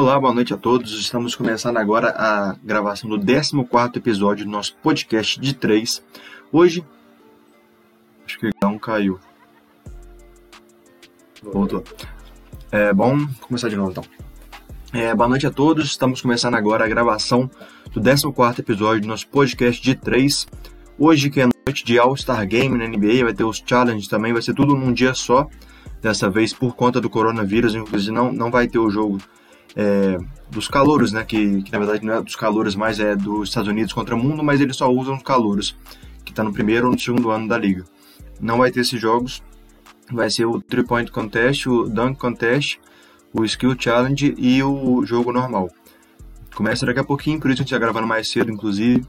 Olá, boa noite a todos. Estamos começando agora a gravação do 14 episódio do nosso podcast de 3. Hoje. Acho que não caiu. Voltou. É bom começar de novo então. É, boa noite a todos. Estamos começando agora a gravação do 14 episódio do nosso podcast de 3. Hoje, que é noite de All-Star Game na NBA, vai ter os challenges também, vai ser tudo num dia só. Dessa vez, por conta do coronavírus, inclusive não, não vai ter o jogo é, dos calouros, né? Que, que, na verdade não é dos calouros, mas é dos Estados Unidos contra o mundo, mas eles só usam os calouros, que está no primeiro ou no segundo ano da liga. Não vai ter esses jogos, vai ser o Three Point Contest, o Dunk Contest, o Skill Challenge e o jogo normal. Começa daqui a pouquinho, por isso a gente está gravando mais cedo, inclusive.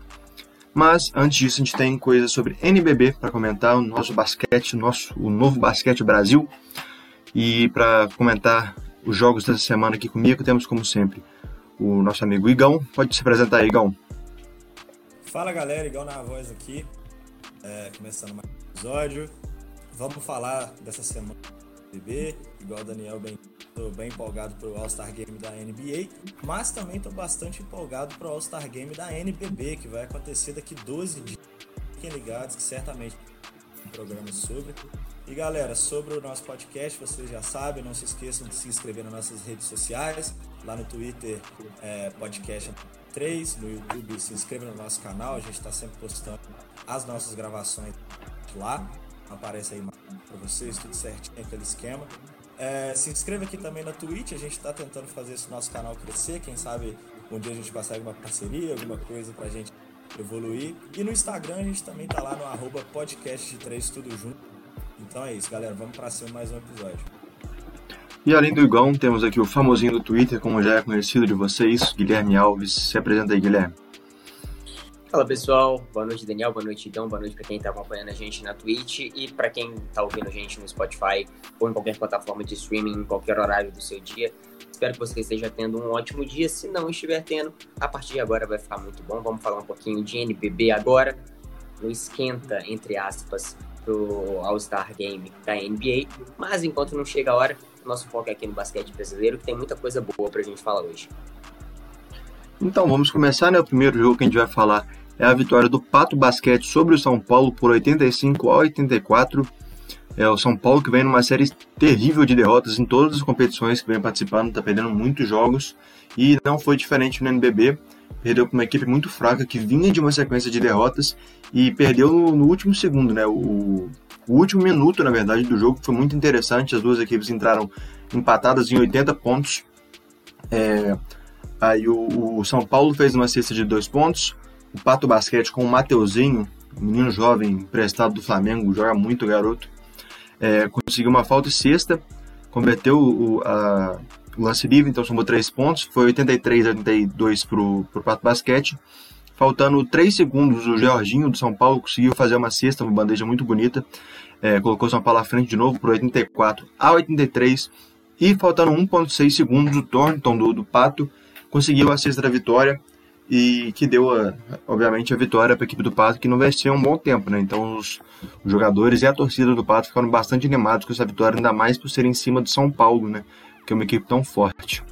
Mas antes disso, a gente tem coisas sobre NBB para comentar, o nosso basquete, o, nosso, o novo basquete Brasil. E para comentar os jogos dessa semana aqui comigo, temos como sempre o nosso amigo Igão. Pode se apresentar aí, Igão. Fala galera, Igão na voz aqui, é, começando mais um episódio. Vamos falar dessa semana do BB, igual o Daniel bem Estou bem empolgado para o All-Star Game da NBA, mas também estou bastante empolgado para o All-Star Game da NBB, que vai acontecer daqui 12 dias. Fiquem ligados que certamente um programa sobre. E galera, sobre o nosso podcast, vocês já sabem, não se esqueçam de se inscrever nas nossas redes sociais, lá no Twitter, é, podcast 3, no YouTube, se inscreva no nosso canal, a gente está sempre postando as nossas gravações lá, aparece aí para vocês, tudo certinho, aquele esquema. É, se inscreva aqui também na Twitch, a gente está tentando fazer esse nosso canal crescer, quem sabe um dia a gente consegue uma parceria, alguma coisa para a gente evoluir. E no Instagram a gente também tá lá no arroba podcast de 3 tudo junto. Então é isso, galera, vamos para cima mais um episódio. E além do Igão, temos aqui o famosinho do Twitter, como já é conhecido de vocês, Guilherme Alves. Se apresenta aí, Guilherme. Fala pessoal, boa noite Daniel, boa noite então, boa noite para quem está acompanhando a gente na Twitch e para quem está ouvindo a gente no Spotify ou em qualquer plataforma de streaming, em qualquer horário do seu dia. Espero que você esteja tendo um ótimo dia. Se não estiver tendo, a partir de agora vai ficar muito bom. Vamos falar um pouquinho de NBB agora, no esquenta, entre aspas, pro All-Star Game da NBA. Mas enquanto não chega a hora, nosso foco é aqui no basquete brasileiro, que tem muita coisa boa para a gente falar hoje. Então, vamos começar, né? O primeiro jogo que a gente vai falar é a vitória do Pato Basquete sobre o São Paulo por 85 a 84. É o São Paulo que vem numa série terrível de derrotas em todas as competições que vem participando, está perdendo muitos jogos e não foi diferente no NBB. Perdeu para uma equipe muito fraca que vinha de uma sequência de derrotas e perdeu no, no último segundo, né? O, o, último minuto, na verdade, do jogo foi muito interessante. As duas equipes entraram empatadas em 80 pontos. É, aí o, o São Paulo fez uma cesta de dois pontos, o Pato Basquete com o Mateuzinho, menino jovem emprestado do Flamengo, joga muito garoto, é, conseguiu uma falta e sexta, converteu o, a, o lance livre, então somou três pontos, foi 83 a 82 para o Pato Basquete. Faltando 3 segundos, o Georginho do São Paulo conseguiu fazer uma cesta, uma bandeja muito bonita. É, colocou o São Paulo à frente de novo por 84 a 83. E faltando 1,6 segundos, o Thornton do, do Pato conseguiu a da vitória e que deu, a, obviamente, a vitória para a equipe do Pato, que não vestia um bom tempo, né? Então os, os, jogadores e a torcida do Pato ficaram bastante animados com essa vitória, ainda mais por ser em cima do São Paulo, né? Que é uma equipe tão forte.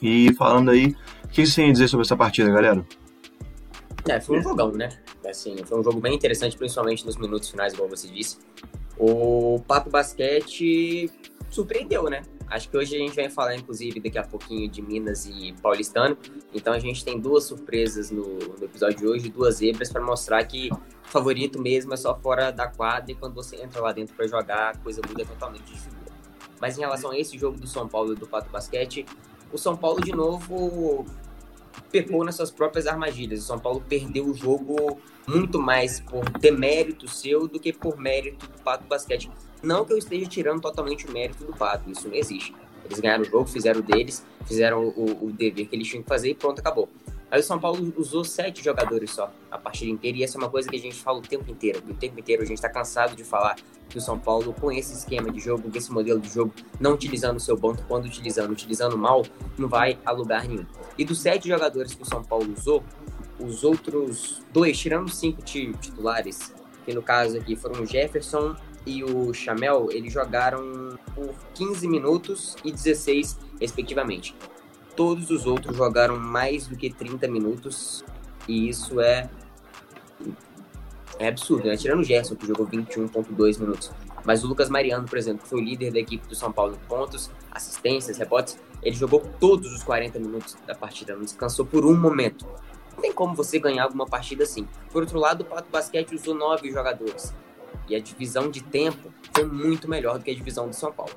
E falando aí, o que você tem a dizer sobre essa partida, galera? É, foi um jogão, né? Assim, foi um jogo bem interessante, principalmente nos minutos finais, igual você disse. O Pato Basquete surpreendeu, né? Acho que hoje a gente vai falar, inclusive, daqui a pouquinho de Minas e Paulistano. Então a gente tem duas surpresas no, no episódio de hoje, duas zebras para mostrar que favorito mesmo é só fora da quadra e quando você entra lá dentro para jogar, a coisa muda totalmente de figura. Mas em relação a esse jogo do São Paulo e do Pato Basquete, o São Paulo de novo pecou nas suas próprias armadilhas. O São Paulo perdeu o jogo muito mais por demérito seu do que por mérito do Pato Basquete. Não que eu esteja tirando totalmente o mérito do Pato, isso não existe. Eles ganharam o jogo, fizeram o deles, fizeram o, o dever que eles tinham que fazer e pronto, acabou. Aí o São Paulo usou sete jogadores só a partida inteira, e essa é uma coisa que a gente fala o tempo inteiro. O tempo inteiro a gente está cansado de falar que o São Paulo, com esse esquema de jogo, com esse modelo de jogo, não utilizando o seu banco, quando utilizando, utilizando mal, não vai a lugar nenhum. E dos sete jogadores que o São Paulo usou, os outros dois, tirando cinco titulares, que no caso aqui foram o Jefferson e o Chamel, eles jogaram por 15 minutos e 16, respectivamente. todos os outros jogaram mais do que 30 minutos. E isso é. É absurdo, né? Tirando o Gerson, que jogou 21,2 minutos. Mas o Lucas Mariano, por exemplo, que foi o líder da equipe do São Paulo em pontos, assistências, rebotes, ele jogou todos os 40 minutos da partida, não descansou por um momento. Não tem como você ganhar alguma partida assim. Por outro lado, o Pato Basquete usou nove jogadores. E a divisão de tempo foi muito melhor do que a divisão do São Paulo.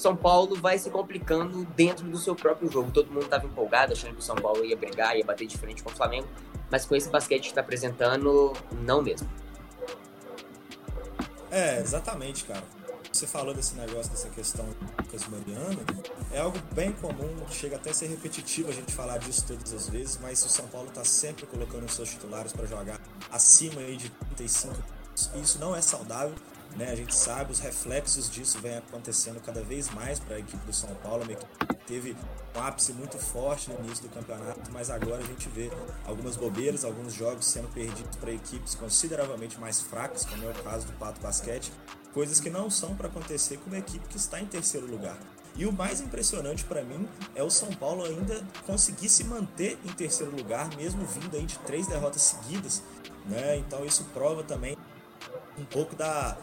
São Paulo vai se complicando dentro do seu próprio jogo. Todo mundo estava empolgado, achando que o São Paulo ia brigar, ia bater de frente com o Flamengo. Mas com esse basquete que está apresentando, não mesmo. É, exatamente, cara. Você falou desse negócio, dessa questão do Lucas Mariano, é algo bem comum, chega até a ser repetitivo a gente falar disso todas as vezes, mas o São Paulo está sempre colocando os seus titulares para jogar acima aí de 35 pontos. Isso não é saudável, né? A gente sabe, os reflexos disso vem acontecendo cada vez mais para a equipe do São Paulo, uma equipe que teve um ápice muito forte no início do campeonato, mas agora a gente vê algumas bobeiras, alguns jogos sendo perdidos para equipes consideravelmente mais fracas, como é o caso do Pato Basquete, coisas que não são para acontecer com uma equipe que está em terceiro lugar. E o mais impressionante para mim é o São Paulo ainda conseguir se manter em terceiro lugar, mesmo vindo aí de três derrotas seguidas, né? Então isso prova também um pouco da,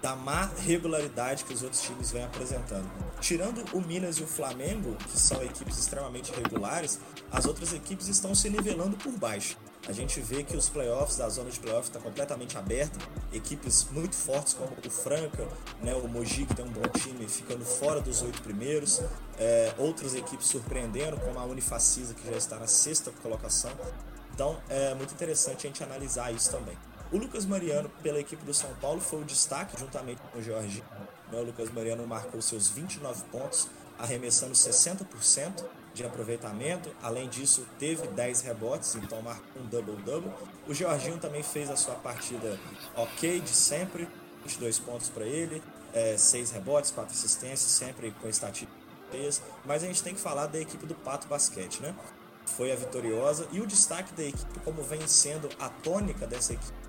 da má regularidade que os outros times vêm apresentando. Tirando o Minas e o Flamengo, que são equipes extremamente regulares, as outras equipes estão se nivelando por baixo. A gente vê que os playoffs, a zona de playoffs está completamente aberta. Equipes muito fortes como o Franca, né, o Mogi, que tem um bom time, ficando fora dos oito primeiros. É, outras equipes surpreendendo, como a Unifacisa, que já está na sexta colocação. Então é muito interessante a gente analisar isso também. O Lucas Mariano, pela equipe do São Paulo, foi o destaque juntamente com o Jorginho. Né? O Lucas Mariano marcou seus 29 pontos, arremessando 60% de aproveitamento. Além disso, teve 10 rebotes, então marcou um double-double. O Jorginho também fez a sua partida ok de sempre, 22 pontos para ele, é, 6 rebotes, 4 assistências, sempre com estatísticas. Mas a gente tem que falar da equipe do Pato Basquete, né? Foi a vitoriosa e o destaque da equipe, como vem sendo a tônica dessa equipe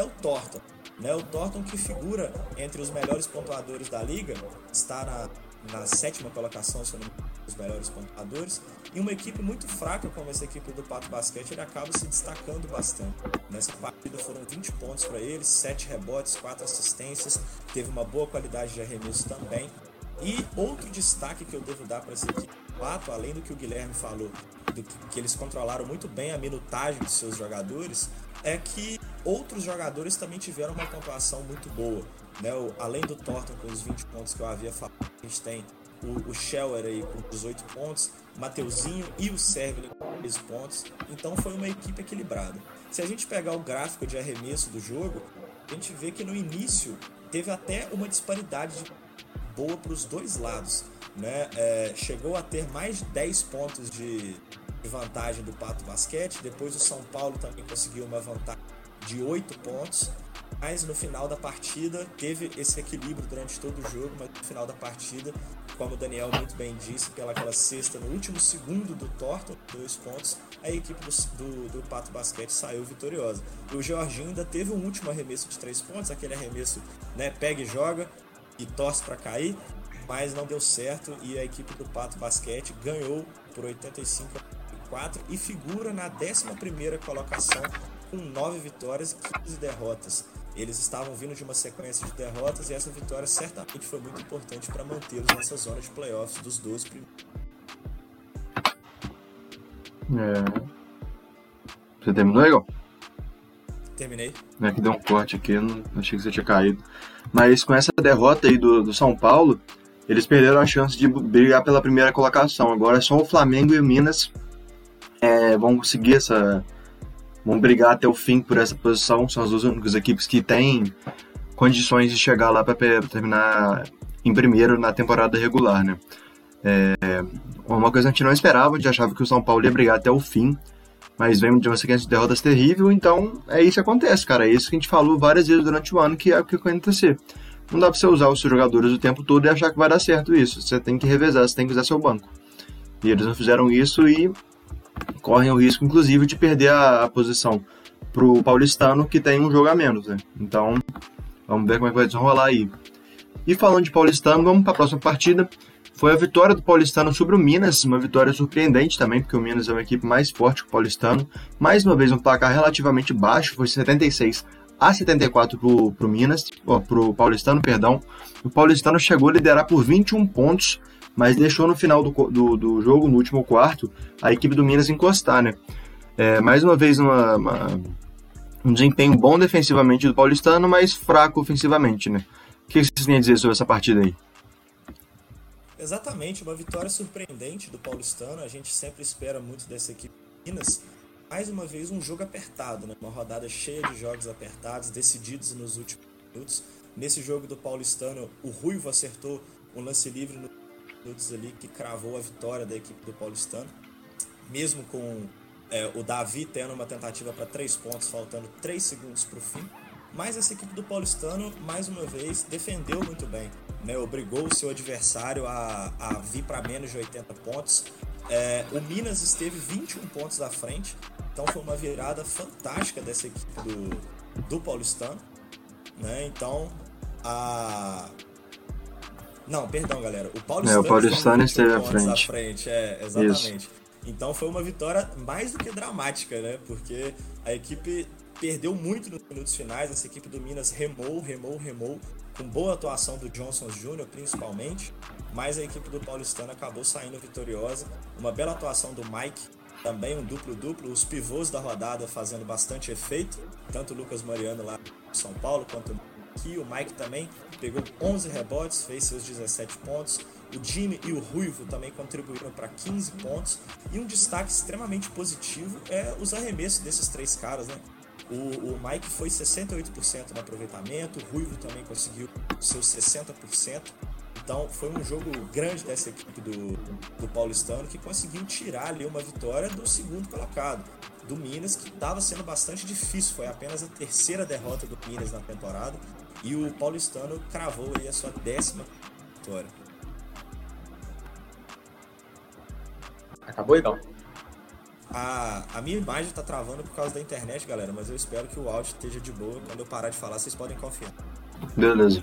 é o Thornton. Né? O Thornton que figura entre os melhores pontuadores da liga, está na, na sétima colocação, se não os melhores pontuadores, e uma equipe muito fraca como essa equipe do Pato Basquete, ele acaba se destacando bastante. Nessa partida foram 20 pontos para ele, 7 rebotes, 4 assistências, teve uma boa qualidade de arremesso também. E outro destaque que eu devo dar para essa equipe do Pato, além do que o Guilherme falou, do que, que eles controlaram muito bem a minutagem de seus jogadores, é que outros jogadores também tiveram uma pontuação muito boa. Né? O, além do Thornton com os 20 pontos que eu havia falado, a gente tem o, o Scheller aí com 18 pontos, Mateuzinho e o Sérgio com 13 pontos. Então foi uma equipe equilibrada. Se a gente pegar o gráfico de arremesso do jogo, a gente vê que no início teve até uma disparidade boa para os dois lados. Né? É, chegou a ter mais de 10 pontos de, de vantagem do Pato Basquete. Depois o São Paulo também conseguiu uma vantagem de 8 pontos. Mas no final da partida teve esse equilíbrio durante todo o jogo, mas no final da partida, como o Daniel muito bem disse, pela aquela sexta no último segundo do Torto, dois pontos, a equipe do, do, do, Pato Basquete saiu vitoriosa. E o Jorginho ainda teve um último arremesso de três pontos, aquele arremesso, né, pega e joga e torce para cair, mas não deu certo e a equipe do Pato Basquete ganhou por 85 a 4 e figura na 11ª colocação com 9 vitórias e 15 derrotas. Eles estavam vindo de uma sequência de derrotas e essa vitória certamente foi muito importante para mantê-los nessa zona de playoffs dos 12 primeiros. É. Você terminou, Igor? Terminei. É que deu um corte aqui, não achei que você tinha caído. Mas com essa derrota aí do, do São Paulo, eles perderam a chance de brigar pela primeira colocação. Agora só o Flamengo e o Minas é, vão conseguir essa. vão brigar até o fim por essa posição. São as duas únicas equipes que têm condições de chegar lá para terminar em primeiro na temporada regular, né? É, uma coisa que a gente não esperava, a gente achava que o São Paulo ia brigar até o fim, mas vem de uma sequência de derrotas terrível, então é isso que acontece, cara. É isso que a gente falou várias vezes durante o ano, que é o que vai acontecer. Não dá pra você usar os seus jogadores o tempo todo e achar que vai dar certo isso. Você tem que revezar, você tem que usar seu banco. E eles não fizeram isso e correm o risco, inclusive, de perder a, a posição pro paulistano, que tem um jogo a menos, né? Então, vamos ver como é que vai desenrolar aí. E falando de paulistano, vamos para a próxima partida. foi a vitória do Paulistano sobre o Minas, uma vitória surpreendente também, porque o Minas é uma equipe mais forte que o Paulistano. Mais uma vez, um placar relativamente baixo, foi 76 a 74 para o Minas, para o Paulistano, perdão. O Paulistano chegou a liderar por 21 pontos, mas deixou no final do, do, do jogo, no último quarto, a equipe do Minas encostar, né? É, mais uma vez, uma, uma, um desempenho bom defensivamente do Paulistano, mas fraco ofensivamente, né? O que vocês têm a dizer sobre essa partida aí? Exatamente, uma vitória surpreendente do Paulistano. A gente sempre espera muito dessa equipe Minas. Mais uma vez, um jogo apertado, né? uma rodada cheia de jogos apertados, decididos nos últimos minutos. Nesse jogo do Paulistano, o Ruivo acertou um lance livre nos minutos ali que cravou a vitória da equipe do Paulistano. Mesmo com é, o Davi tendo uma tentativa para três pontos, faltando três segundos para o fim. Mas essa equipe do Paulistano, mais uma vez, defendeu muito bem né, obrigou o seu adversário a, a vir para menos de 80 pontos. É, o Minas esteve 21 pontos à frente, então foi uma virada fantástica dessa equipe do, do Paulistano. Né? Então, a. Não, perdão, galera. O Paulistano, é, o Paulistano esteve à frente. à frente. É, exatamente. Isso. Então foi uma vitória mais do que dramática, né? Porque a equipe perdeu muito nos minutos finais. Essa equipe do Minas remou, remou, remou com boa atuação do Johnson Jr., principalmente, mas a equipe do Paulistano acabou saindo vitoriosa. Uma bela atuação do Mike, também um duplo-duplo, os pivôs da rodada fazendo bastante efeito, tanto o Lucas Mariano lá em São Paulo quanto aqui. O Mike também pegou 11 rebotes, fez seus 17 pontos. O Jimmy e o Ruivo também contribuíram para 15 pontos. E um destaque extremamente positivo é os arremessos desses três caras, né? O, o Mike foi 68% no aproveitamento, o Ruivo também conseguiu seus 60%. Então foi um jogo grande dessa equipe do, do Paulistano que conseguiu tirar ali uma vitória do segundo colocado, do Minas, que estava sendo bastante difícil. Foi apenas a terceira derrota do Minas na temporada e o Paulistano cravou aí a sua décima vitória. Acabou então? A, a minha imagem tá travando por causa da internet, galera, mas eu espero que o áudio esteja de boa. Quando eu parar de falar, vocês podem confiar. Beleza.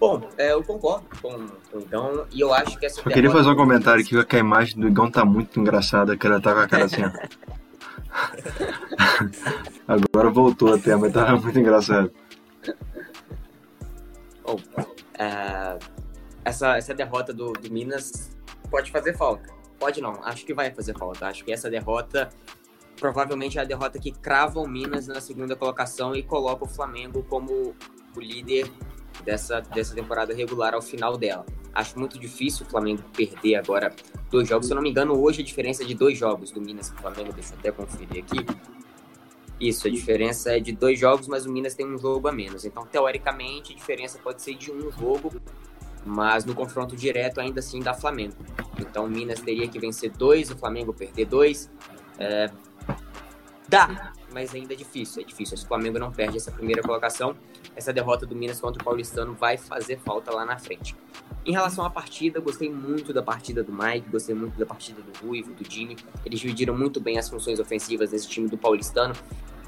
Bom, é, eu concordo com, com o Igão e eu acho que essa. Eu queria fazer um comentário aqui que a imagem do Igão tá muito engraçada, que ela tá com a cara assim, ó. Agora voltou até, mas tá muito engraçado. É, essa, essa derrota do, do Minas pode fazer falta Pode não, acho que vai fazer falta. Acho que essa derrota provavelmente é a derrota que crava o Minas na segunda colocação e coloca o Flamengo como o líder dessa, dessa temporada regular ao final dela. Acho muito difícil o Flamengo perder agora dois jogos. Se eu não me engano, hoje a diferença é de dois jogos do Minas para Flamengo. Deixa eu até conferir aqui. Isso, a diferença é de dois jogos, mas o Minas tem um jogo a menos. Então, teoricamente, a diferença pode ser de um jogo mas no confronto direto ainda assim dá Flamengo. Então o Minas teria que vencer dois, o Flamengo perder dois. É... Dá, mas ainda é difícil, é difícil. Se o Flamengo não perde essa primeira colocação, essa derrota do Minas contra o Paulistano vai fazer falta lá na frente. Em relação à partida, gostei muito da partida do Mike, gostei muito da partida do Ruivo, do Jimmy. Eles dividiram muito bem as funções ofensivas nesse time do Paulistano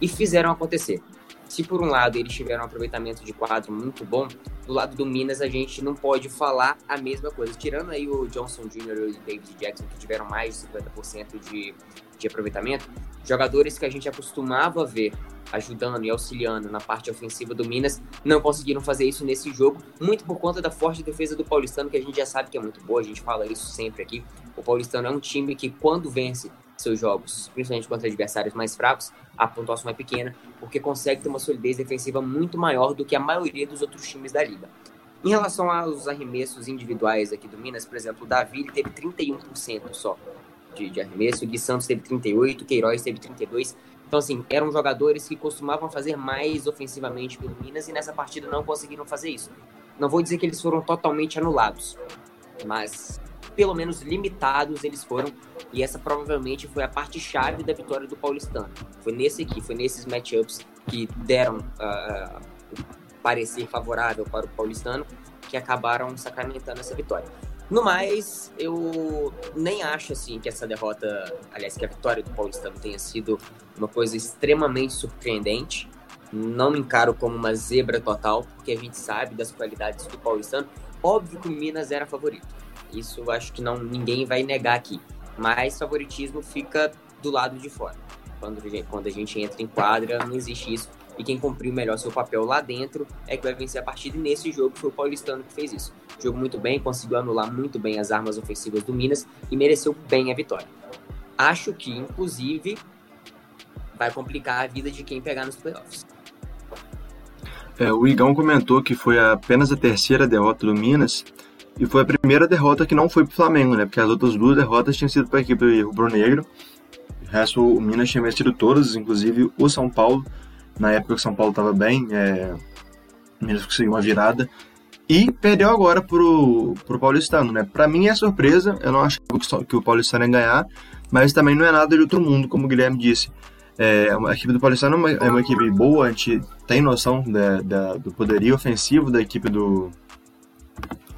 e fizeram acontecer. Se por um lado eles tiveram um aproveitamento de quadro muito bom, do lado do Minas a gente não pode falar a mesma coisa. Tirando aí o Johnson Jr. e o David Jackson, que tiveram mais de 50% de, de aproveitamento, jogadores que a gente acostumava ver ajudando e auxiliando na parte ofensiva do Minas não conseguiram fazer isso nesse jogo, muito por conta da forte defesa do Paulistano, que a gente já sabe que é muito boa, a gente fala isso sempre aqui. O Paulistano é um time que, quando vence seus jogos, principalmente contra adversários mais fracos, a pontuação é pequena, porque consegue ter uma solidez defensiva muito maior do que a maioria dos outros times da liga. Em relação aos arremessos individuais aqui do Minas, por exemplo, o Davi teve 31% só de, de arremesso, o Gui Santos teve 38%, o Queiroz teve 32%. Então, assim, eram jogadores que costumavam fazer mais ofensivamente pelo Minas e nessa partida não conseguiram fazer isso. Não vou dizer que eles foram totalmente anulados, mas pelo menos limitados eles foram. E essa provavelmente foi a parte chave da vitória do Paulistano. Foi nesse aqui, foi nesses matchups que deram uh, parecer favorável para o Paulistano que acabaram sacramentando essa vitória. No mais, eu nem acho assim que essa derrota, aliás, que a vitória do Paulistano tenha sido uma coisa extremamente surpreendente. Não me encaro como uma zebra total, porque a gente sabe das qualidades do Paulistano Óbvio que o Minas era favorito. Isso acho que não ninguém vai negar aqui. Mas favoritismo fica do lado de fora. Quando, quando a gente entra em quadra, não existe isso. E quem cumpriu melhor seu papel lá dentro é que vai vencer a partida. E nesse jogo foi o Paulistano que fez isso. Jogou muito bem, conseguiu anular muito bem as armas ofensivas do Minas e mereceu bem a vitória. Acho que, inclusive, vai complicar a vida de quem pegar nos playoffs. É, o Igão comentou que foi apenas a terceira derrota do Minas e foi a primeira derrota que não foi para o Flamengo, né? Porque as outras duas derrotas tinham sido para a equipe rubro-negro. O resto, o Minas tinha vencido todas, inclusive o São Paulo. Na época que o São Paulo estava bem, é... o Minas conseguiu uma virada. E perdeu agora pro, pro Paulistano, né? Para mim é surpresa, eu não acho que o Paulistano ia ganhar, mas também não é nada de outro mundo, como o Guilherme disse. É, a equipe do Paulistano é uma, é uma equipe boa, a gente tem noção da, da, do poderio ofensivo da equipe do,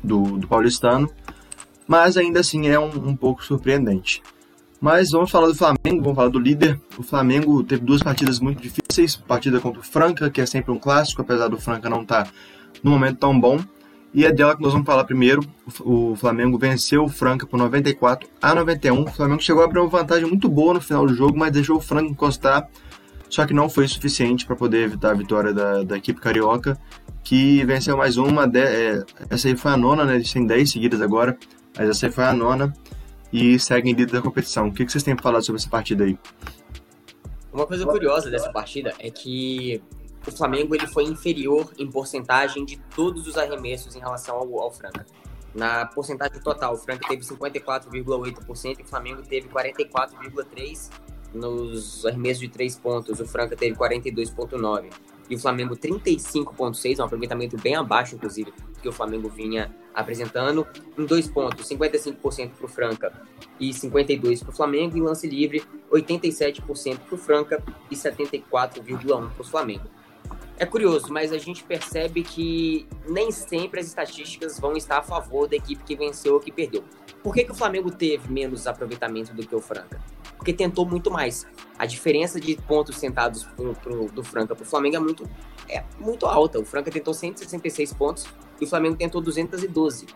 do, do Paulistano, mas ainda assim é um, um, pouco surpreendente. Mas vamos falar do Flamengo, vamos falar do líder. O Flamengo teve duas partidas muito difíceis, partida contra o Franca, que é sempre um clássico, apesar do Franca não estar tá no momento tão bom, e é dela que nós vamos falar primeiro. O Flamengo venceu o Franca por 94 a 91. O Flamengo chegou a abrir uma vantagem muito boa no final do jogo, mas deixou o Franca encostar. Só que não foi suficiente para poder evitar a vitória da, da, equipe carioca, que venceu mais uma. De, é, essa aí foi a nona, né? Eles têm 10 seguidas agora, mas essa aí foi a nona e seguem líder da competição. O que, que vocês têm para falar sobre essa partida aí? Uma coisa curiosa dessa partida é que o Flamengo ele foi inferior em porcentagem de todos os arremessos em relação ao, ao Franca. Na porcentagem total, o Franca teve 54,8% e o Flamengo teve 44,3% nos arremessos de três pontos. O Franca teve 42,9% e o Flamengo 35,6%, um aproveitamento bem abaixo, inclusive, do que o Flamengo vinha apresentando. Em dois pontos, 55% para o Franca e 52% para o Flamengo. E lance livre, 87% para o Franca e 74,1% para o Flamengo. É curioso, mas a gente percebe que nem sempre as estatísticas vão estar a favor da equipe que venceu ou que perdeu. Por que, que o Flamengo teve menos aproveitamento do que o Franca? Porque tentou muito mais. A diferença de pontos sentados pro, pro, do Franca para o Flamengo é muito, é muito alta. O Franca tentou 166 pontos e o Flamengo tentou 212.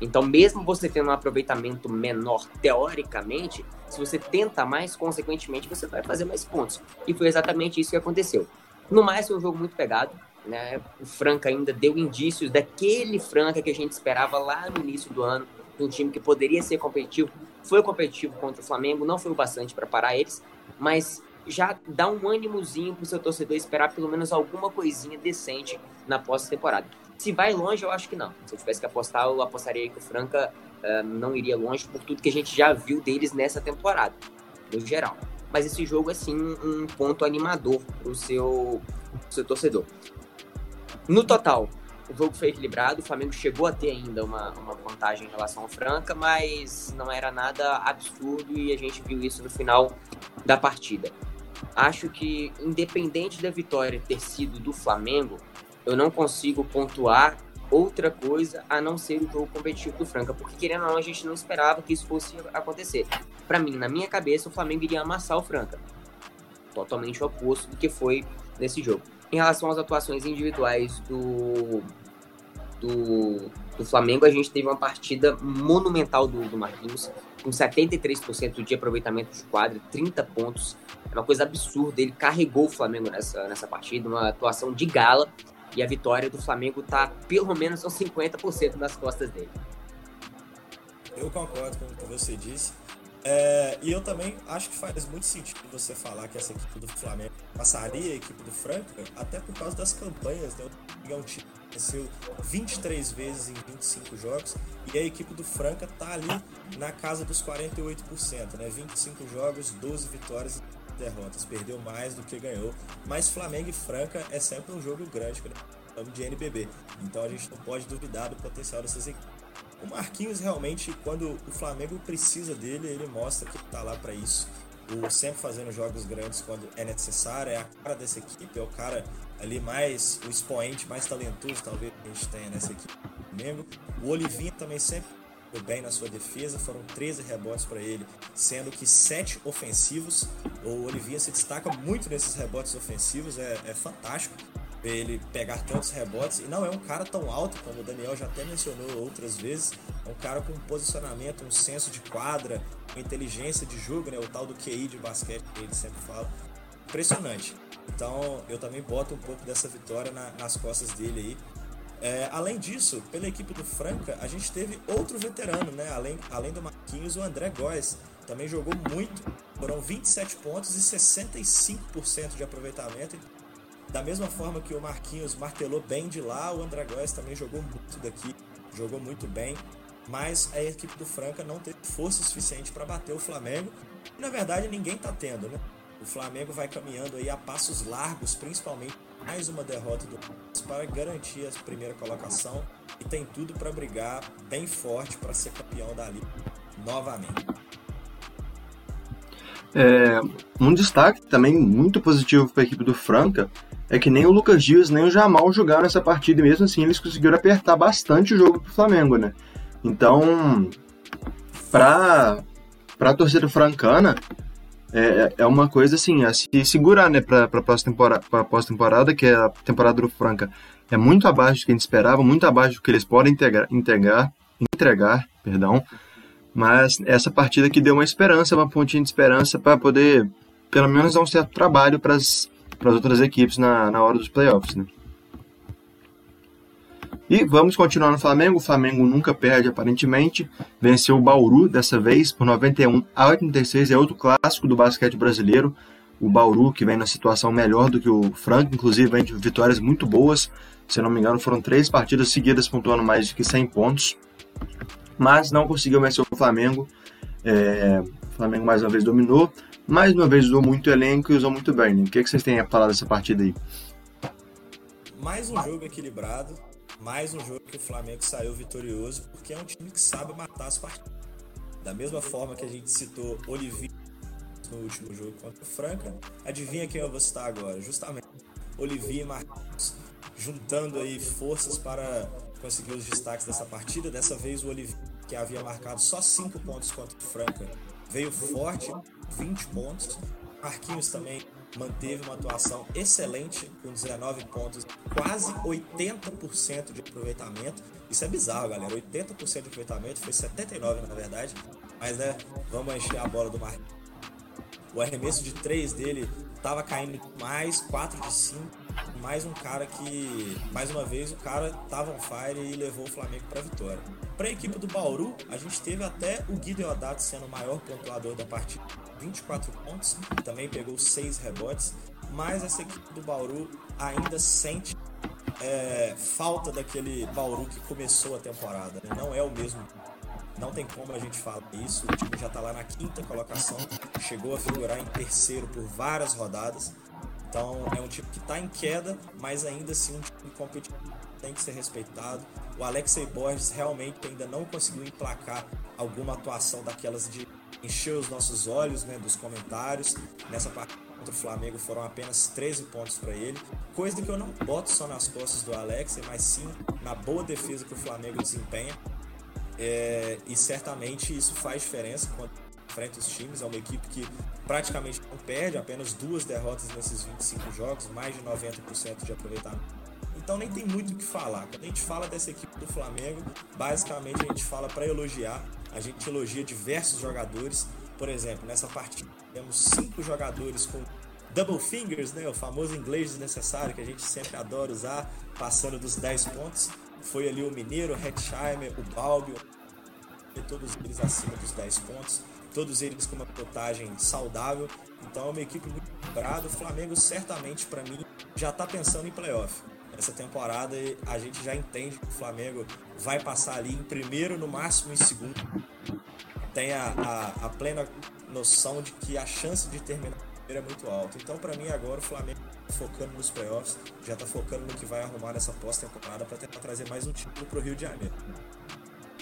Então, mesmo você tendo um aproveitamento menor teoricamente, se você tenta mais, consequentemente, você vai fazer mais pontos. E foi exatamente isso que aconteceu. No mais, foi um jogo muito pegado. Né? O Franca ainda deu indícios daquele Franca que a gente esperava lá no início do ano, de um time que poderia ser competitivo. Foi competitivo contra o Flamengo, não foi o bastante para parar eles, mas já dá um ânimozinho para o seu torcedor esperar pelo menos alguma coisinha decente na pós-temporada. Se vai longe, eu acho que não. Se eu tivesse que apostar, eu apostaria que o Franca uh, não iria longe por tudo que a gente já viu deles nessa temporada, no geral mas esse jogo é sim um ponto animador para o seu, seu torcedor. No total, o jogo foi equilibrado, o Flamengo chegou a ter ainda uma, uma vantagem em relação ao Franca, mas não era nada absurdo e a gente viu isso no final da partida. Acho que, independente da vitória ter sido do Flamengo, eu não consigo pontuar outra coisa a não ser o jogo competitivo do Franca, porque querendo ou não, a gente não esperava que isso fosse acontecer. Para mim, na minha cabeça, o Flamengo iria amassar o Franca. Totalmente o oposto do que foi nesse jogo. Em relação às atuações individuais do, do, do Flamengo, a gente teve uma partida monumental do, do Marquinhos, com 73% de aproveitamento de quadra, 30 pontos. É uma coisa absurda. Ele carregou o Flamengo nessa, nessa partida, uma atuação de gala. E a vitória do Flamengo tá pelo menos aos 50% nas costas dele. Eu concordo com o que você disse. É, e eu também acho que faz muito sentido você falar que essa equipe do Flamengo passaria a equipe do Franca, até por causa das campanhas. Né? O time venceu 23 vezes em 25 jogos e a equipe do Franca tá ali na casa dos 48%, né? 25 jogos, 12 vitórias derrotas, perdeu mais do que ganhou. Mas Flamengo e Franca é sempre um jogo grande, falamos de NBB. Então a gente não pode duvidar do potencial dessas equipes. O Marquinhos realmente, quando o Flamengo precisa dele, ele mostra que está lá para isso. O sempre fazendo jogos grandes quando é necessário, é a cara dessa equipe, é o cara ali mais, o expoente mais talentoso talvez que a gente tenha nessa equipe do Flamengo. O Olivinho também sempre bem na sua defesa, foram 13 rebotes para ele, sendo que 7 ofensivos. O Olivinha se destaca muito nesses rebotes ofensivos, é, é fantástico. Ele pegar tantos rebotes. E não é um cara tão alto, como o Daniel já até mencionou outras vezes. É um cara com um posicionamento, um senso de quadra, uma inteligência de jogo, né? O tal do QI de basquete que ele sempre fala. Impressionante. Então eu também boto um pouco dessa vitória na, nas costas dele aí. É, além disso, pela equipe do Franca, a gente teve outro veterano, né? Além, além do Marquinhos, o André Góes também jogou muito. Foram 27 pontos e 65% de aproveitamento. Da mesma forma que o Marquinhos martelou bem de lá, o André Góes também jogou muito daqui, jogou muito bem. Mas a equipe do Franca não teve força suficiente para bater o Flamengo. E, na verdade, ninguém está tendo, né? O Flamengo vai caminhando aí a passos largos, principalmente mais uma derrota do para garantir a primeira colocação e tem tudo para brigar bem forte para ser campeão da liga novamente. É, um destaque também muito positivo para a equipe do Franca é que nem o Lucas Dias nem o Jamal jogaram essa partida e mesmo assim eles conseguiram apertar bastante o jogo para o Flamengo, né? Então, para a torcida francana, é, é uma coisa assim, a se segurar, né, para a próxima temporada, pós-temporada, que é a temporada do Franca, é muito abaixo do que a gente esperava, muito abaixo do que eles podem integrar, integrar entregar, perdão, mas essa partida que deu uma esperança, uma pontinha de esperança para poder, pelo menos, dar um certo trabalho para as outras equipes na, na hora dos playoffs, né? E vamos continuar no Flamengo. O Flamengo nunca perde, aparentemente. Venceu o Bauru dessa vez por 91 a 86. É outro clássico do basquete brasileiro. O Bauru, que vem na situação melhor do que o Franco, inclusive vem de vitórias muito boas. Se não me engano, foram três partidas seguidas pontuando mais de que 100 pontos. Mas não conseguiu vencer o Flamengo. É... O Flamengo mais uma vez dominou. Mais uma vez usou muito elenco e usou muito bem. O que, é que vocês têm a falar dessa partida aí? Mais um jogo equilibrado mais um jogo que o Flamengo saiu vitorioso, porque é um time que sabe matar as partidas. Da mesma forma que a gente citou Olivier no último jogo contra o Franca, adivinha quem eu vou citar agora? Justamente Olivier e Marcos, juntando aí forças para conseguir os destaques dessa partida. Dessa vez o Olivier, que havia marcado só 5 pontos contra o Franca, veio forte, 20 pontos. Marquinhos também manteve uma atuação excelente, com 19 pontos, quase 80% de aproveitamento. Isso é bizarro, galera. 80% de aproveitamento, foi 79% na verdade. Mas né, vamos encher a bola do Marquinhos. O arremesso de 3 dele estava caindo mais, 4 de 5. Mais um cara que, mais uma vez, o cara tava on fire e levou o Flamengo para vitória. Para a equipe do Bauru, a gente teve até o Guido Haddad sendo o maior pontuador da partida 24 pontos, também pegou 6 rebotes, mas essa equipe do Bauru ainda sente é, falta daquele Bauru que começou a temporada, né? não é o mesmo. Não tem como a gente falar isso. O time já está lá na quinta colocação, chegou a figurar em terceiro por várias rodadas. Então é um time que está em queda, mas ainda assim um time competitivo tem que ser respeitado. O Alexei Borges realmente ainda não conseguiu emplacar alguma atuação daquelas de encheu os nossos olhos né, dos comentários. Nessa partida contra o Flamengo foram apenas 13 pontos para ele. Coisa que eu não boto só nas costas do Alex, mas sim na boa defesa que o Flamengo desempenha. É, e certamente isso faz diferença quando enfrenta os times. É uma equipe que praticamente não perde, apenas duas derrotas nesses 25 jogos, mais de 90% de aproveitamento. Então nem tem muito o que falar. Quando a gente fala dessa equipe do Flamengo, basicamente a gente fala para elogiar a gente elogia diversos jogadores. Por exemplo, nessa partida temos cinco jogadores com double fingers, né, o famoso inglês desnecessário que a gente sempre adora usar, passando dos 10 pontos. Foi ali o Mineiro, o Hetzheimer, o Balbio, todos eles acima dos 10 pontos, todos eles com uma potagem saudável. Então é uma equipe muito quebrada. O Flamengo certamente, para mim, já está pensando em playoff essa temporada a gente já entende que o Flamengo vai passar ali em primeiro, no máximo em segundo. Tem a, a, a plena noção de que a chance de terminar é muito alta. Então, para mim, agora o Flamengo tá focando nos playoffs, já está focando no que vai arrumar nessa pós-temporada para tentar trazer mais um título para o Rio de Janeiro.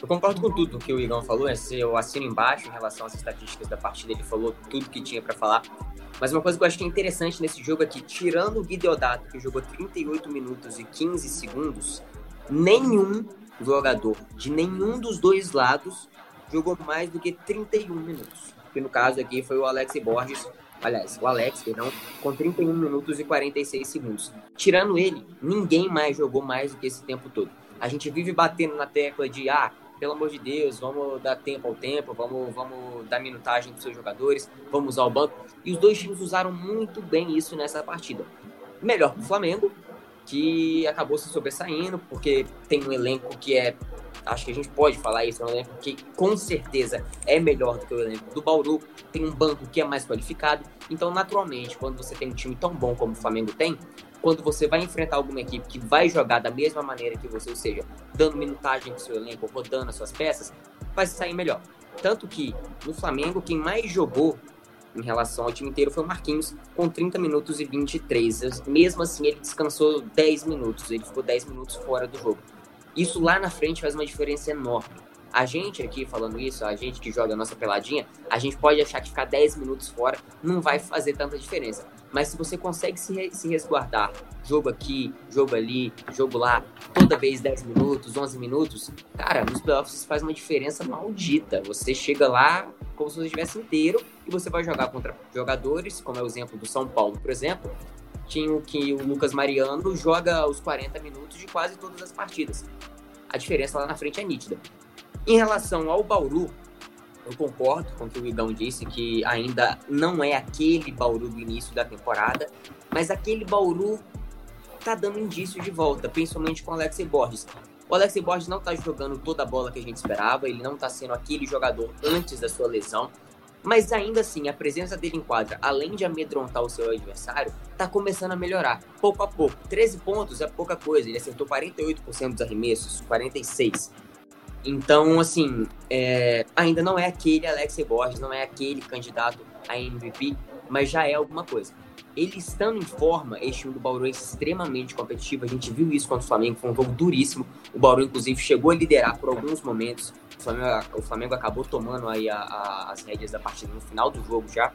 Eu concordo com tudo que o Igão falou, eu assino embaixo em relação às estatísticas da partida, ele falou tudo que tinha para falar. Mas uma coisa que eu achei interessante nesse jogo é que, tirando o Guideodato, que jogou 38 minutos e 15 segundos, nenhum jogador de nenhum dos dois lados jogou mais do que 31 minutos. Que no caso aqui foi o Alex Borges, aliás, o Alex, perdão, com 31 minutos e 46 segundos. Tirando ele, ninguém mais jogou mais do que esse tempo todo. A gente vive batendo na tecla de, ah, pelo amor de Deus, vamos dar tempo ao tempo, vamos, vamos dar minutagem para seus jogadores, vamos usar o banco. E os dois times usaram muito bem isso nessa partida. Melhor para o Flamengo, que acabou se sobressaindo, porque tem um elenco que é. Acho que a gente pode falar isso, é um elenco que com certeza é melhor do que o elenco do Bauru, tem um banco que é mais qualificado. Então, naturalmente, quando você tem um time tão bom como o Flamengo tem, quando você vai enfrentar alguma equipe que vai jogar da mesma maneira que você, ou seja, dando minutagem pro seu elenco, rodando as suas peças, vai sair melhor. Tanto que no Flamengo, quem mais jogou em relação ao time inteiro foi o Marquinhos, com 30 minutos e 23. Mesmo assim, ele descansou 10 minutos, ele ficou 10 minutos fora do jogo. Isso lá na frente faz uma diferença enorme. A gente aqui falando isso, a gente que joga a nossa peladinha, a gente pode achar que ficar 10 minutos fora não vai fazer tanta diferença. Mas se você consegue se, se resguardar, jogo aqui, jogo ali, jogo lá, toda vez 10 minutos, 11 minutos, cara, nos playoffs faz uma diferença maldita. Você chega lá como se você estivesse inteiro e você vai jogar contra jogadores, como é o exemplo do São Paulo, por exemplo, tinha que o Lucas Mariano joga os 40 minutos de quase todas as partidas. A diferença lá na frente é nítida. Em relação ao Bauru, eu concordo com o que o Igão disse, que ainda não é aquele Bauru do início da temporada, mas aquele Bauru tá dando indícios de volta, principalmente com o Alex Borges. O Alex Borges não tá jogando toda a bola que a gente esperava, ele não tá sendo aquele jogador antes da sua lesão, mas ainda assim, a presença dele em quadra, além de amedrontar o seu adversário, tá começando a melhorar, pouco a pouco. 13 pontos é pouca coisa, ele acertou 48% dos arremessos, 46%. Então, assim, é, ainda não é aquele Alex Borges, não é aquele candidato a MVP, mas já é alguma coisa. Ele estando em forma, este time do Bauru é extremamente competitivo. A gente viu isso contra o Flamengo, foi um jogo duríssimo. O Bauru, inclusive, chegou a liderar por alguns momentos. O Flamengo, o Flamengo acabou tomando aí a, a, as rédeas da partida no final do jogo já.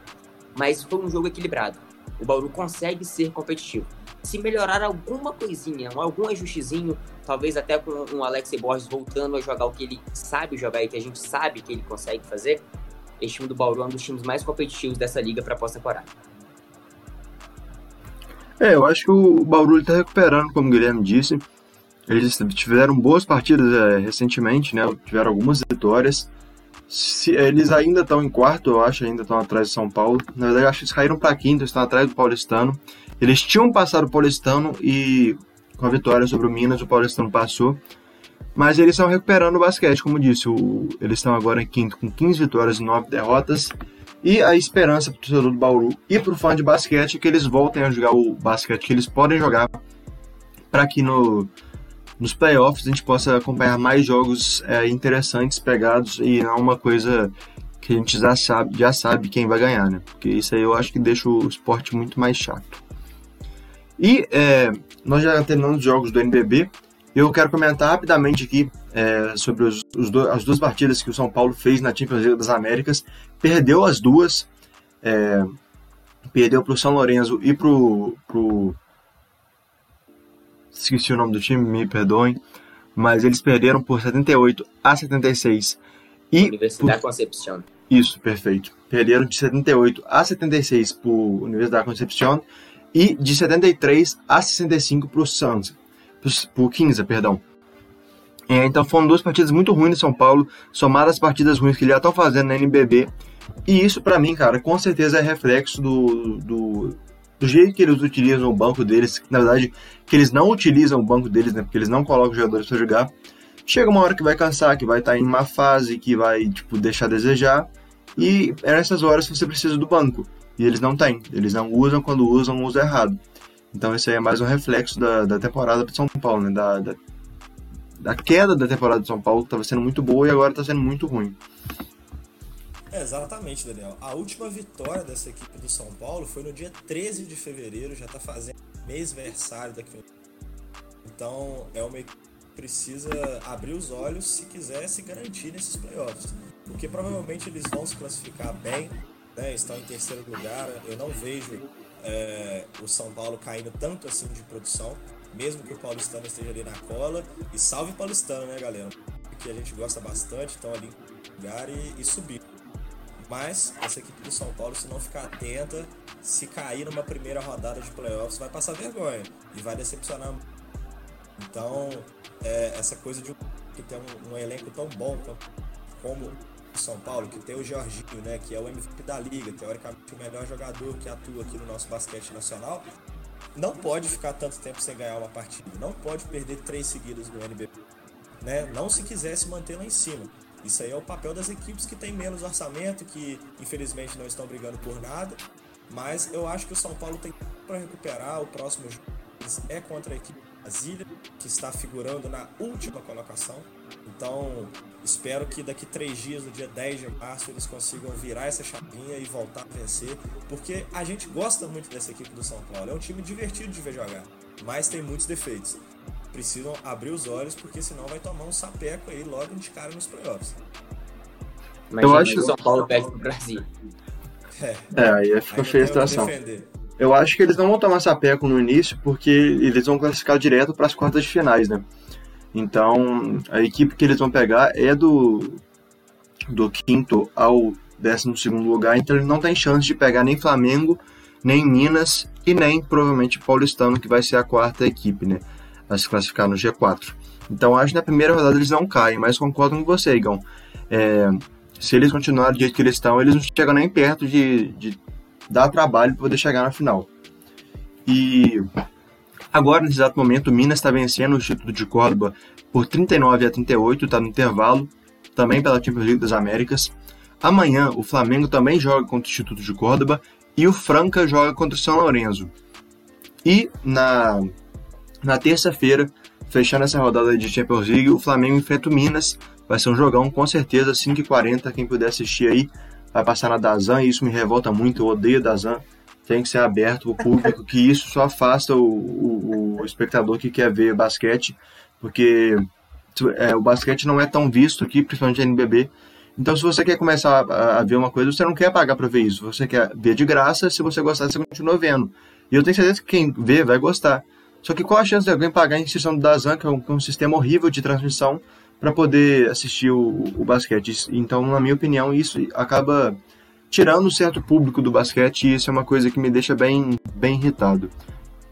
Mas foi um jogo equilibrado. O Bauru consegue ser competitivo se melhorar alguma coisinha, algum ajustezinho, talvez até com um Alex Borges voltando a jogar o que ele sabe jogar e que a gente sabe que ele consegue fazer, esse time do Bauru é um dos times mais competitivos dessa liga para pós-temporada. É, eu acho que o Bauru está recuperando, como o Guilherme disse. Eles tiveram boas partidas é, recentemente, né? Tiveram algumas vitórias. Se, eles ainda estão em quarto, eu acho, ainda estão atrás de São Paulo. Na verdade, acho que eles caíram para quinto, estão atrás do Paulistano. Eles tinham passado o Paulistano e com a vitória sobre o Minas, o Paulistano passou. Mas eles estão recuperando o basquete, como disse. O, eles estão agora em quinto com 15 vitórias e 9 derrotas. E a esperança para o torcedor do Bauru e para o fã de basquete é que eles voltem a jogar o basquete que eles podem jogar para que no, nos playoffs a gente possa acompanhar mais jogos é, interessantes, pegados e não uma coisa que a gente já sabe, já sabe quem vai ganhar, né? Porque isso aí eu acho que deixa o esporte muito mais chato. E é, nós já terminamos os jogos do NBB. Eu quero comentar rapidamente aqui é, sobre os, os do, as duas partidas que o São Paulo fez na Champions League das Américas. Perdeu as duas. É, perdeu para o São Lourenço e para o. Esqueci o nome do time, me perdoem. Mas eles perderam por 78 a 76. E Universidade por... Concepción. Isso, perfeito. Perderam de 78 a 76 por Universidade Concepción e de 73 a 65 para o Suns, para o 15, perdão. É, então foram duas partidas muito ruins de São Paulo, somadas as partidas ruins que eles já estão fazendo na NBB. E isso, para mim, cara, com certeza é reflexo do, do, do, jeito que eles utilizam o banco deles. Na verdade, que eles não utilizam o banco deles, né? Porque eles não colocam jogadores para jogar. Chega uma hora que vai cansar, que vai estar tá em uma fase que vai, tipo, deixar a desejar. E é nessas horas que você precisa do banco e eles não têm. Eles não usam quando usam, usam errado. Então isso aí é mais um reflexo da, da temporada de São Paulo, né? Da, da, da, queda da temporada de São Paulo, que estava sendo muito boa e agora está sendo muito ruim. Exatamente, Daniel. A última vitória dessa equipe do São Paulo foi no dia 13 de fevereiro, já está fazendo mês-versário daqui. Então é uma equipe que precisa abrir os olhos se quiser se garantir nesses playoffs. Porque provavelmente eles vão se classificar bem, né, estão em terceiro lugar. Eu não vejo é, o São Paulo caindo tanto assim de produção, mesmo que o Paulistano esteja ali na cola. E salve Paulistano, né, galera? Que a gente gosta bastante, estão ali em lugar e, e subir. Mas essa equipe do São Paulo, se não ficar atenta, se cair numa primeira rodada de playoffs, vai passar vergonha e vai decepcionar. Então, é, essa coisa de que tem um, um elenco tão bom como São Paulo, que tem o Jorginho, né, que é o MVP da liga, teoricamente o melhor jogador que atua aqui no nosso basquete nacional, não pode ficar tanto tempo sem ganhar uma partida, não pode perder três seguidas no NBB, né? Não se quisesse manter lá em cima. Isso aí é o papel das equipes que têm menos orçamento, que infelizmente não estão brigando por nada. Mas eu acho que o São Paulo tem para recuperar. O próximo jogo é contra a equipe Brasília, que está figurando na última colocação. Então, espero que daqui três dias, no dia 10 de março, eles consigam virar essa chavinha e voltar a vencer, porque a gente gosta muito dessa equipe do São Paulo. É um time divertido de ver jogar, mas tem muitos defeitos. Precisam abrir os olhos, porque senão vai tomar um sapeco aí logo de cara nos playoffs. Imagina eu acho que o São Paulo perde pro Brasil. É, é aí fica feia a situação. Eu acho que eles não vão tomar sapeco no início, porque eles vão classificar direto para as quartas de finais, né? Então, a equipe que eles vão pegar é do, do quinto ao décimo segundo lugar, então ele não tem chance de pegar nem Flamengo, nem Minas e nem provavelmente Paulistano, que vai ser a quarta equipe, né? A se classificar no G4. Então, acho que na primeira rodada eles não caem, mas concordo com você, Igão. É, se eles continuarem do jeito que eles estão, eles não chegam nem perto de, de dar trabalho para poder chegar na final. E agora, nesse exato momento, o Minas está vencendo o Instituto de Córdoba por 39 a 38, está no intervalo, também pela Champions League das Américas. Amanhã, o Flamengo também joga contra o Instituto de Córdoba e o Franca joga contra o São Lourenço. E na, na terça-feira, fechando essa rodada de Champions League, o Flamengo enfrenta o Minas. Vai ser um jogão, com certeza, 5h40. Quem puder assistir aí, vai passar na Dazan, e isso me revolta muito, eu odeio Dazan. Tem que ser aberto para o público, que isso só afasta o, o, o, espectador que quer ver basquete, porque é, o basquete não é tão visto aqui, principalmente no NBB. Então, se você quer começar a, a ver uma coisa, você não quer pagar para ver isso, você quer ver de graça, se você gostar, você continua vendo. E eu tenho certeza que quem vê vai gostar. Só que qual a chance de alguém pagar a inscrição do Dazan, que é um, que é um sistema horrível de transmissão, para poder assistir o, o, basquete. Então, na minha opinião, isso acaba tirando um certo público do basquete e isso é uma coisa que me deixa bem, bem irritado.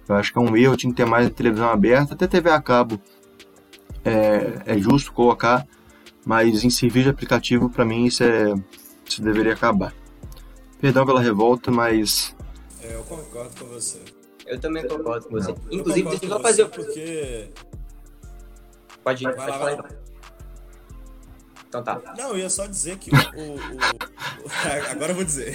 Eu acho que é um erro, tinha que ter mais televisão aberta, até TV a cabo é, é justo colocar, mas em serviço de aplicativo, para mim, isso, é, isso deveria acabar. Perdão pela revolta, mas. É, eu concordo com você. Eu também concordo com você. Não. Inclusive, deixa eu fazer. Porque. Pode ir, pode falar. Então tá. Não, eu ia só dizer que o. o, o agora eu vou dizer.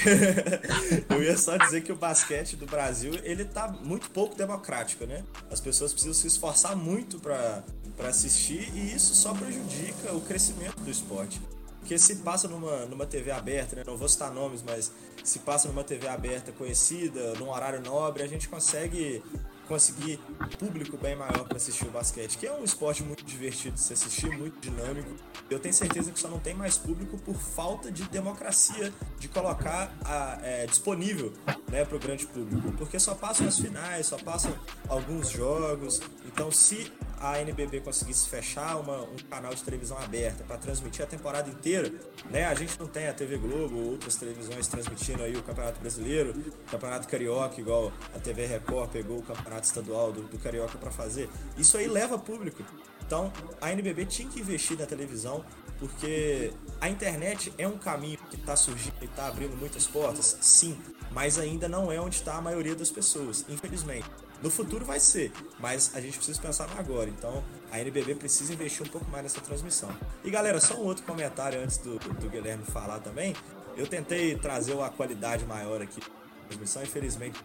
eu ia só dizer que o basquete do Brasil, ele tá muito pouco democrático, né? As pessoas precisam se esforçar muito para assistir e isso só prejudica o crescimento do esporte. Porque se passa numa, numa TV aberta, né? não vou citar nomes, mas se passa numa TV aberta conhecida, num horário nobre, a gente consegue conseguir público bem maior para assistir o basquete, que é um esporte muito divertido de se assistir, muito dinâmico. Eu tenho certeza que só não tem mais público por falta de democracia de colocar a, é, disponível né, para o grande público, porque só passam as finais, só passam alguns jogos. Então, se a NBB conseguisse fechar uma, um canal de televisão aberta para transmitir a temporada inteira, né? A gente não tem a TV Globo ou outras televisões transmitindo aí o Campeonato Brasileiro, o Campeonato Carioca, igual a TV Record pegou o Campeonato Estadual do, do Carioca para fazer. Isso aí leva público. Então, a NBB tinha que investir na televisão, porque a internet é um caminho que está surgindo e está abrindo muitas portas, sim, mas ainda não é onde está a maioria das pessoas, infelizmente. No futuro vai ser, mas a gente precisa pensar no agora. Então a NBB precisa investir um pouco mais nessa transmissão. E galera, só um outro comentário antes do, do Guilherme falar também. Eu tentei trazer uma qualidade maior aqui na transmissão, infelizmente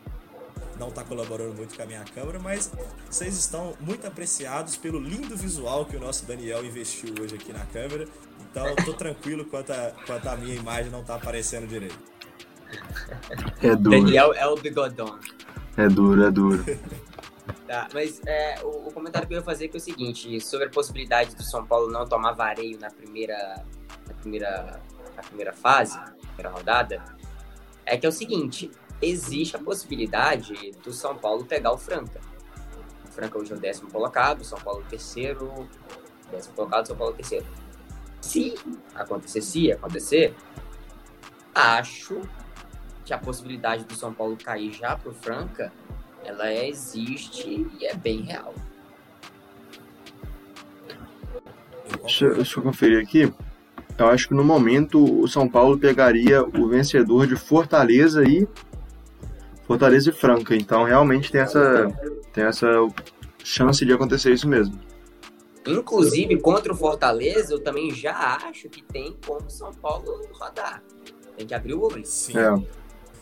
não está colaborando muito com a minha câmera, mas vocês estão muito apreciados pelo lindo visual que o nosso Daniel investiu hoje aqui na câmera. Então eu tô tranquilo quanto a, quanto a minha imagem não está aparecendo direito. É duro. Daniel é o bigodão. É duro, é duro. Tá, mas é, o, o, comentário que eu ia fazer é, é o seguinte, sobre a possibilidade do São Paulo não tomar vareio na primeira, na primeira, na primeira fase, na primeira rodada, é que é o seguinte, existe a possibilidade do São Paulo pegar o Franca. O Franca hoje é o décimo colocado, São Paulo é terceiro, décimo colocado, São Paulo é terceiro. Se acontecer, se acontecer, acho que a possibilidade do São Paulo cair já pro Franca, ela existe e é bem real. Deixa, deixa eu conferir aqui. Eu acho que no momento o São Paulo pegaria o vencedor de Fortaleza e Fortaleza e Franca. Então realmente tem essa, tem essa chance de acontecer isso mesmo. Inclusive, contra o Fortaleza, eu também já acho que tem como o São Paulo rodar. Tem que abrir o olho. Sim. É.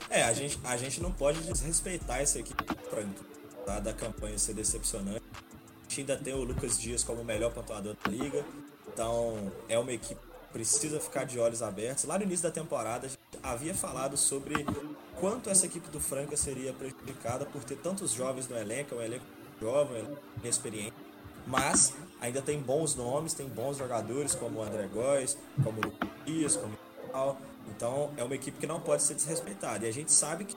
É, a gente, a gente não pode desrespeitar essa equipe Franca, tá? da campanha ser decepcionante. A gente ainda tem o Lucas Dias como o melhor pontuador da liga. Então, é uma equipe que precisa ficar de olhos abertos. Lá no início da temporada, a gente havia falado sobre quanto essa equipe do Franca seria prejudicada por ter tantos jovens no elenco, é um elenco jovem, um elenco inexperiente. Mas ainda tem bons nomes, tem bons jogadores como o André Góes, como o Lucas Dias, como Tal. Então, é uma equipe que não pode ser desrespeitada. E a gente sabe que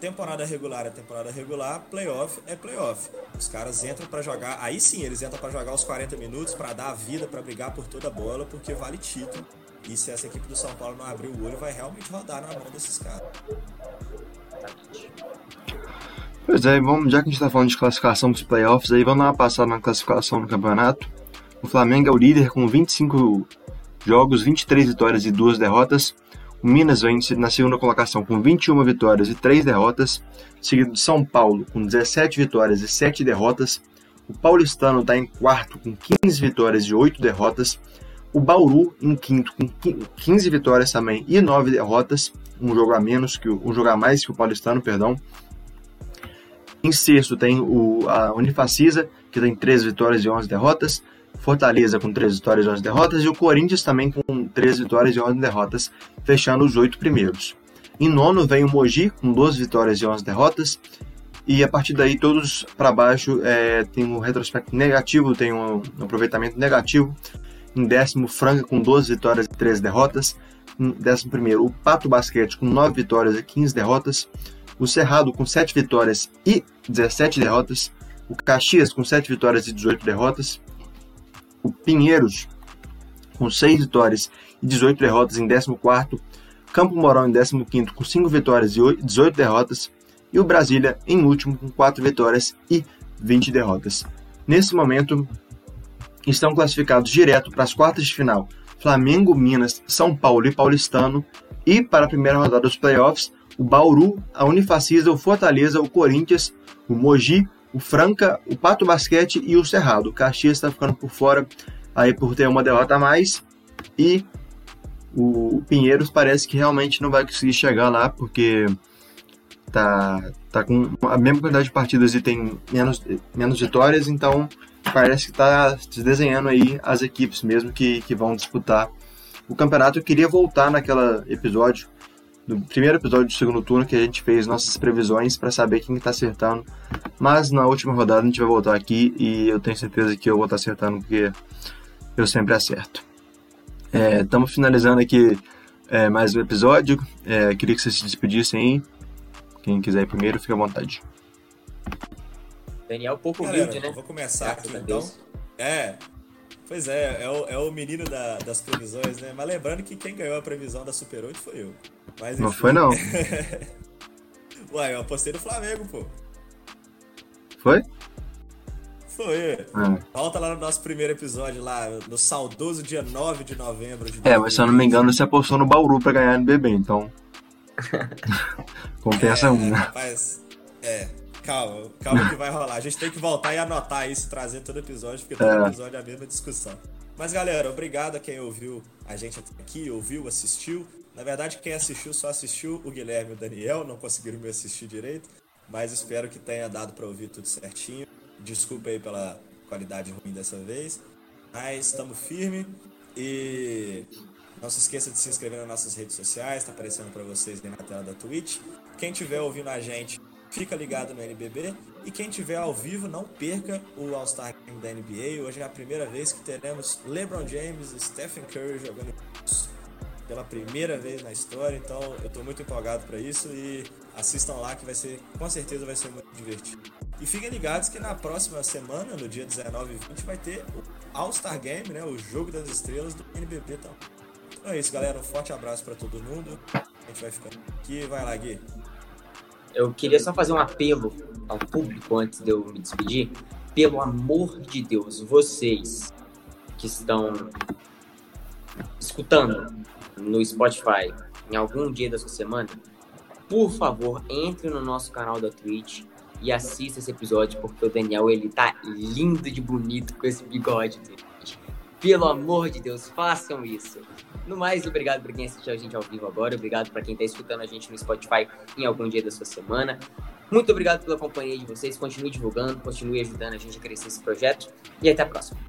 temporada regular é temporada regular, playoff é playoff. Os caras entram para jogar, aí sim, eles entram para jogar os 40 minutos, para dar a vida, para brigar por toda a bola, porque vale título. E se essa equipe do São Paulo não abrir o olho, vai realmente rodar na mão desses caras. Pois é, vamos, já que a gente está falando de classificação para os playoffs, aí vamos dar uma passada na classificação do campeonato. O Flamengo é o líder com 25 jogos, 23 vitórias e 2 derrotas. O Minas vem na segunda colocação com 21 vitórias e 3 derrotas, seguido de São Paulo com 17 vitórias e 7 derrotas. O Paulistano está em quarto com 15 vitórias e 8 derrotas. O Bauru em quinto com 15 vitórias também e 9 derrotas, um jogo a menos que o, um jogo a mais que o Paulistano, perdão. Em sexto tem o, a Unifacisa, que tem 13 vitórias e 11 derrotas. Fortaleza com 13 vitórias e 11 derrotas. E o Corinthians também com 13 vitórias e 11 derrotas, fechando os oito primeiros. Em nono vem o Mogi com 12 vitórias e 11 derrotas. E a partir daí, todos para baixo é, tem um retrospecto negativo, tem um, um aproveitamento negativo. Em décimo, Franca com 12 vitórias e 13 derrotas. Em décimo primeiro, o Pato Basquete com 9 vitórias e 15 derrotas o Cerrado com 7 vitórias e 17 derrotas, o Caxias com 7 vitórias e 18 derrotas, o Pinheiros com 6 vitórias e 18 derrotas em 14º, Campo Mourão em 15º com 5 vitórias e 18 derrotas, e o Brasília em último com 4 vitórias e 20 derrotas. Nesse momento, estão classificados direto para as quartas de final Flamengo, Minas, São Paulo e Paulistano, e para a primeira rodada dos playoffs, o Bauru, a Unifacisa, o Fortaleza, o Corinthians, o Mogi, o Franca, o Pato Basquete e o Cerrado. O Caxias está ficando por fora aí por ter uma derrota a mais e o Pinheiros parece que realmente não vai conseguir chegar lá porque tá, tá com a mesma quantidade de partidas e tem menos, menos vitórias, então parece que está se desenhando aí as equipes mesmo que, que vão disputar o campeonato. Eu queria voltar naquele episódio no primeiro episódio do segundo turno que a gente fez nossas previsões para saber quem está acertando. Mas na última rodada a gente vai voltar aqui e eu tenho certeza que eu vou estar tá acertando porque eu sempre acerto. Estamos é, finalizando aqui é, mais um episódio. É, queria que vocês se despedissem aí. Quem quiser ir primeiro, fique à vontade. Daniel, pouco Galera, humilde, né? Vou começar aqui então. É, Pois é, é o, é o menino da, das previsões, né? Mas lembrando que quem ganhou a previsão da Super 8 foi eu. Mas, não foi, não. Uai, eu apostei no Flamengo, pô. Foi? Foi. Ah. Volta lá no nosso primeiro episódio, lá, no saudoso dia 9 de novembro de É, mas se eu não me engano, você apostou no Bauru pra ganhar no BB, então. Compensa é, um, né? Rapaz, é. Calma, calma que vai rolar. A gente tem que voltar e anotar isso, trazer todo episódio, porque todo é. episódio é a mesma discussão. Mas galera, obrigado a quem ouviu a gente aqui, ouviu, assistiu. Na verdade, quem assistiu só assistiu o Guilherme e o Daniel, não conseguiram me assistir direito, mas espero que tenha dado para ouvir tudo certinho. Desculpa aí pela qualidade ruim dessa vez, mas estamos firme e não se esqueça de se inscrever nas nossas redes sociais, está aparecendo para vocês aí na tela da Twitch. Quem estiver ouvindo a gente fica ligado no NBB. E quem tiver ao vivo, não perca o All-Star Game da NBA. Hoje é a primeira vez que teremos LeBron James e Stephen Curry jogando pela primeira vez na história. Então eu estou muito empolgado para isso e assistam lá que vai ser, com certeza vai ser muito divertido. E fiquem ligados que na próxima semana, no dia 19 e 20, vai ter o All-Star Game, né, o Jogo das Estrelas do NBB também. Então é isso, galera. Um forte abraço para todo mundo. A gente vai ficando aqui. Vai lá, Gui. Eu queria só fazer um apelo ao público antes de eu me despedir. Pelo amor de Deus, vocês que estão escutando no Spotify em algum dia da sua semana, por favor, entre no nosso canal da Twitch e assista esse episódio, porque o Daniel ele tá lindo de bonito com esse bigode dele. Pelo amor de Deus, façam isso. No mais, obrigado por quem assistiu a gente ao vivo agora. Obrigado para quem está escutando a gente no Spotify em algum dia da sua semana. Muito obrigado pela companhia de vocês. Continue divulgando, continue ajudando a gente a crescer esse projeto. E até a próxima.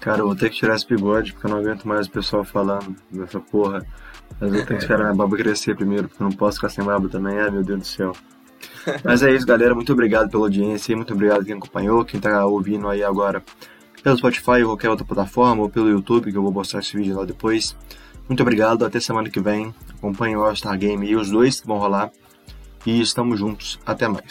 Cara, eu vou ter que tirar esse bigode porque eu não aguento mais o pessoal falando dessa porra. Mas eu tenho que esperar a barba crescer primeiro, porque eu não posso ficar sem barba também. Ai, meu Deus do céu. Mas é isso, galera. Muito obrigado pela audiência. Muito obrigado quem acompanhou, quem tá ouvindo aí agora pelo Spotify ou qualquer outra plataforma, ou pelo YouTube, que eu vou mostrar esse vídeo lá depois. Muito obrigado, até semana que vem. Acompanhe o All Star Game e os dois que vão rolar. E estamos juntos. Até mais.